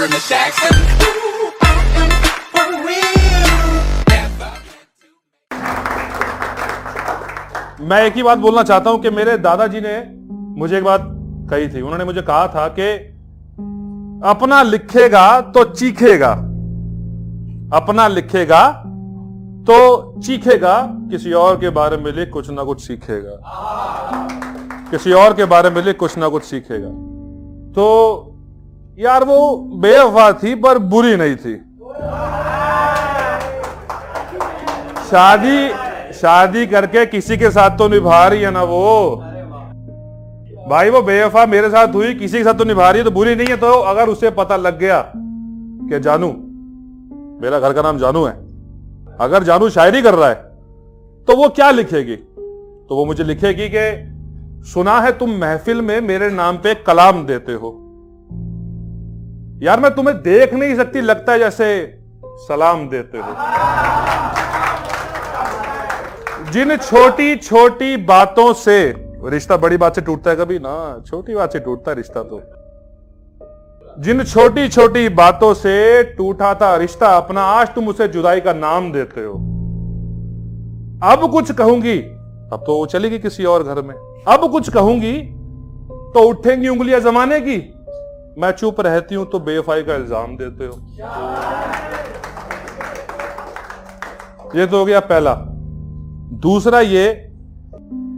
Jackson. मैं एक ही बात बोलना चाहता हूँ कि मेरे दादाजी ने मुझे एक बात कही थी। उन्होंने मुझे कहा था कि अपना लिखेगा तो चीखेगा। अपना लिखेगा तो चीखेगा, किसी और के बारे में लिख कुछ ना कुछ सीखेगा। किसी और के बारे में लिख कुछ ना कुछ सीखेगा। तो यार वो बेवफा थी, पर बुरी नहीं थी। शादी शादी करके किसी के साथ तो निभा रही है ना वो। भाई, वो बेवफा मेरे साथ हुई, किसी के साथ तो निभा रही है तो बुरी नहीं है तो अगर उसे पता लग गया कि जानू, मेरा घर का नाम जानू है, अगर जानू शायरी कर रहा है तो वो क्या लिखेगी? तो वो मुझे लिखेगी कि, सुना है तुम महफिल में मेरे नाम पे कलाम देते हो। यार मैं तुम्हें देख नहीं सकती, लगता है जैसे सलाम देते हो। जिन छोटी छोटी बातों से, रिश्ता बड़ी बात से टूटता है कभी ना, छोटी बात से टूटता रिश्ता तो। जिन छोटी छोटी बातों से टूटा था रिश्ता, अपना आज तुम उसे जुदाई का नाम देते हो। अब कुछ कहूँगी, अब तो वो चलेगी किसी और घर में, अब कुछ कहूँगी तो उठेंगी उंगलियाँ जमाने की मैं चुप रहती हूँ तो बेफाई का इल्ज़ाम देते हो। ये तो हो गया पहला। दूसरा ये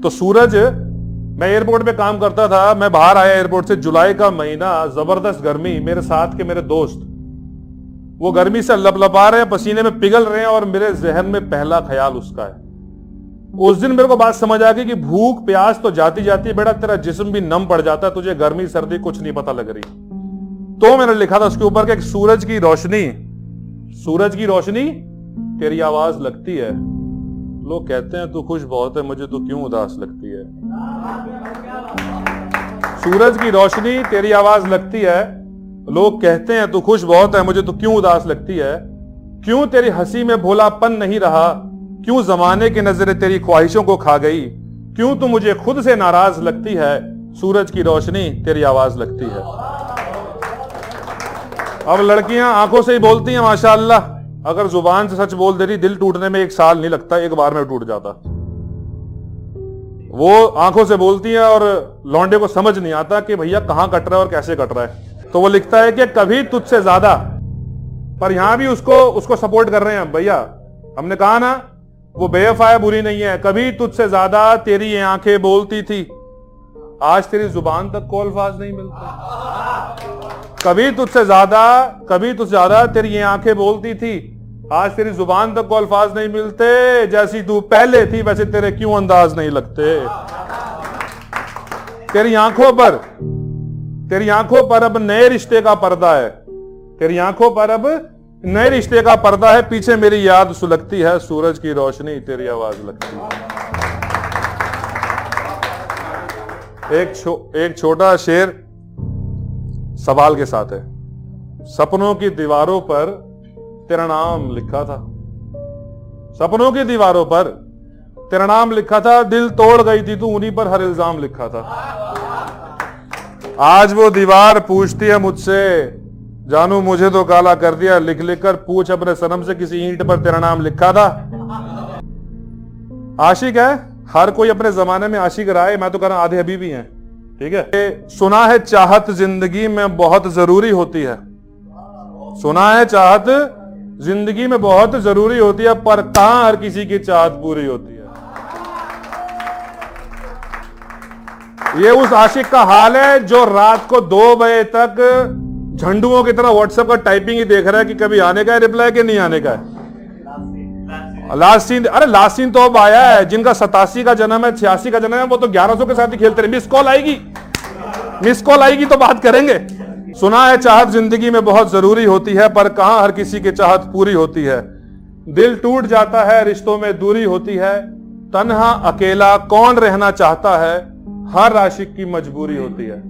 तो सूरज, मैं एयरपोर्ट पे काम करता था, मैं बाहर आया एयरपोर्ट से, जुलाई का महीना, ज़बरदस्त गर्मी, मेरे साथ के मेरे दोस्त। वो गर्मी से लपलपा रहे हैं, पसीने में पिघल रहे हैं और मेरे जहन में पहला ख्याल उसका है। उस दिन मेरे को बात समझ आ गई कि भूख, प्यास तो जाती जाती है, बेटा, तेरा जिस्म भी नम पड़ जाता है, तुझे गर्मी, सर्दी कुछ नहीं पता लग रही। तो मैंने लिखा था उसके ऊपर सूरज की रोशनी, सूरज की रोशनी तेरी आवाज़ लगती है। लोग कहते हैं, तू खुश बहुत है, मुझे तो क्यों उदास लगती है? सूरज की रोशनी तेरी आवाज़ लगती है। लोग कहते हैं, तू खुश बहुत है, मुझे तो क्यों उदास लगती है? क्यों तेरी हँसी में भोलापन नहीं रहा? क्यों जमाने की नज़रें तेरी ख्वाहिशों को खा गई? क्यों तू मुझे खुद से नाराज़ लगती है? सूरज की रोशनी तेरी आवाज़ लगती है। अब लड़कियाँ आँखों से ही बोलती हैं माशाअल्लाह अगर ज़ुबान से सच बोल दे रही दिल टूटने में एक साल नहीं लगता, एक बार में टूट जाता। वो आँखों से बोलती है और लौंडे को समझ नहीं आता कि भैया कहाँ कट रहा है और कैसे कट रहा है। तो वो लिखता है कि कभी तुझसे ज़्यादा, पर यहाँ भी उसको उसको सपोर्ट कर रहे हैं। भैया, हमने कहा ना वो बेवफा है बुरी नहीं है। कभी तुझसे ज़्यादा तेरी ये आँखें बोलती थी। आज तेरी ज़ुबान तक को अल्फाज नहीं मिलते। कभी तुझसे ज़्यादा, कभी तुझसे ज़्यादा तेरी ये आँखें बोलती थी। आज तेरी ज़ुबान तक को अल्फाज नहीं मिलते। जैसी तू पहले थी, वैसे तेरे क्यों अंदाज नहीं लगते? तेरी आँखों पर, तेरी आँखों पर अब नए रिश्ते का पर्दा है। तेरी आँखों पर अब नए रिश्ते का पर्दा है पीछे मेरी याद सुलगती है सूरज की रोशनी तेरी आवाज़ लगती है। एक छो, एक छोटा शेर सवाल के साथ है। सपनों की दीवारों पर तेरा नाम लिखा था। सपनों की दीवारों पर तेरा नाम लिखा था दिल तोड़ गई थी तू उन्हीं पर हर इल्ज़ाम लिखा था। आज वो दीवार पूछती है मुझसे जानू, मुझे तो काला कर दिया, लिख लिख कर पूछ अपने सनम से किसी ईंट पर तेरा नाम लिखा था। आशिक है? हर कोई अपने जमाने में आशिक रहा है मैं तो कह रहा आधे अभी भी हैं, ठीक है? सुना है चाहत ज़िंदगी में बहुत ज़रूरी होती है। सुना है चाहत ज़िंदगी में बहुत ज़रूरी होती है, पर कहा हर किसी की चाहत पूरी होती है? ये उस आशिक का हाल है जो रात को दो बजे तक झंडुओं की तरह व्हाट्सएप का टाइपिंग ही देख रहा है कि कभी आने का है रिप्लाई कि नहीं आने का है। लास्ट सीन अरे लास्ट सीन तो अब आया है, जिनका सतासी का जन्म है, छियासी का जन्म है, वो तो ग्यारह सौ के साथ ही खेलते रहे। मिस कॉल आएगी। मिस कॉल आएगी तो बात करेंगे। सुना है चाहत ज़िंदगी में बहुत ज़रूरी होती है, पर कहा हर किसी की चाहत पूरी होती है? दिल टूट जाता है, रिश्तों में दूरी होती है। तनहा अकेला कौन रहना चाहता है? हर आशिक की मजबूरी होती है।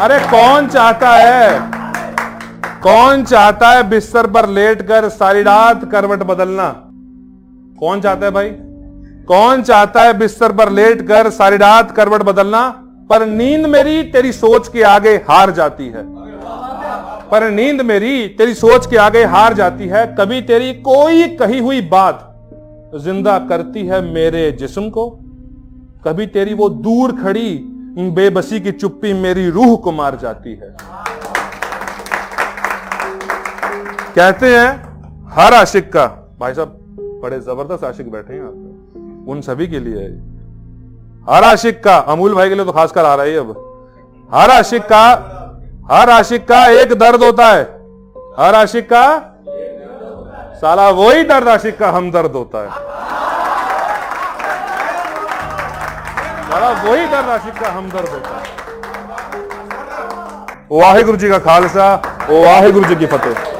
अरे कौन चाहता है? कौन चाहता है बिस्तर पर लेटकर सारी रात करवट बदलना? कौन चाहता है भाई? कौन चाहता है बिस्तर पर लेटकर सारी रात करवट बदलना? पर नींद मेरी तेरी सोच के आगे हार जाती है। पर नींद मेरी तेरी सोच के आगे हार जाती है। कभी तेरी कोई कही हुई बात ज़िंदा करती है मेरे जिस्म को। कभी तेरी वो दूर खड़ी बेबसी की चुप्पी मेरी रूह को मार जाती है। कहते हैं, हर आशिक का, भाई साहब, बड़े ज़बरदस्त आशिक बैठे हैं आप उन सभी के लिए। हर आशिक का, अमूल भाई के लिए तो खासकर आ रहा है अब। हर आशिक का, हर आशिक का एक दर्द होता है। हर आशिक का, साला वही दर्द आशिक का हम दर्द होता है। साला वही दर राशिद का हमदर्द होता है। वाहिगुरु जी का खालसा, वाहिगुरु जी की फतेह।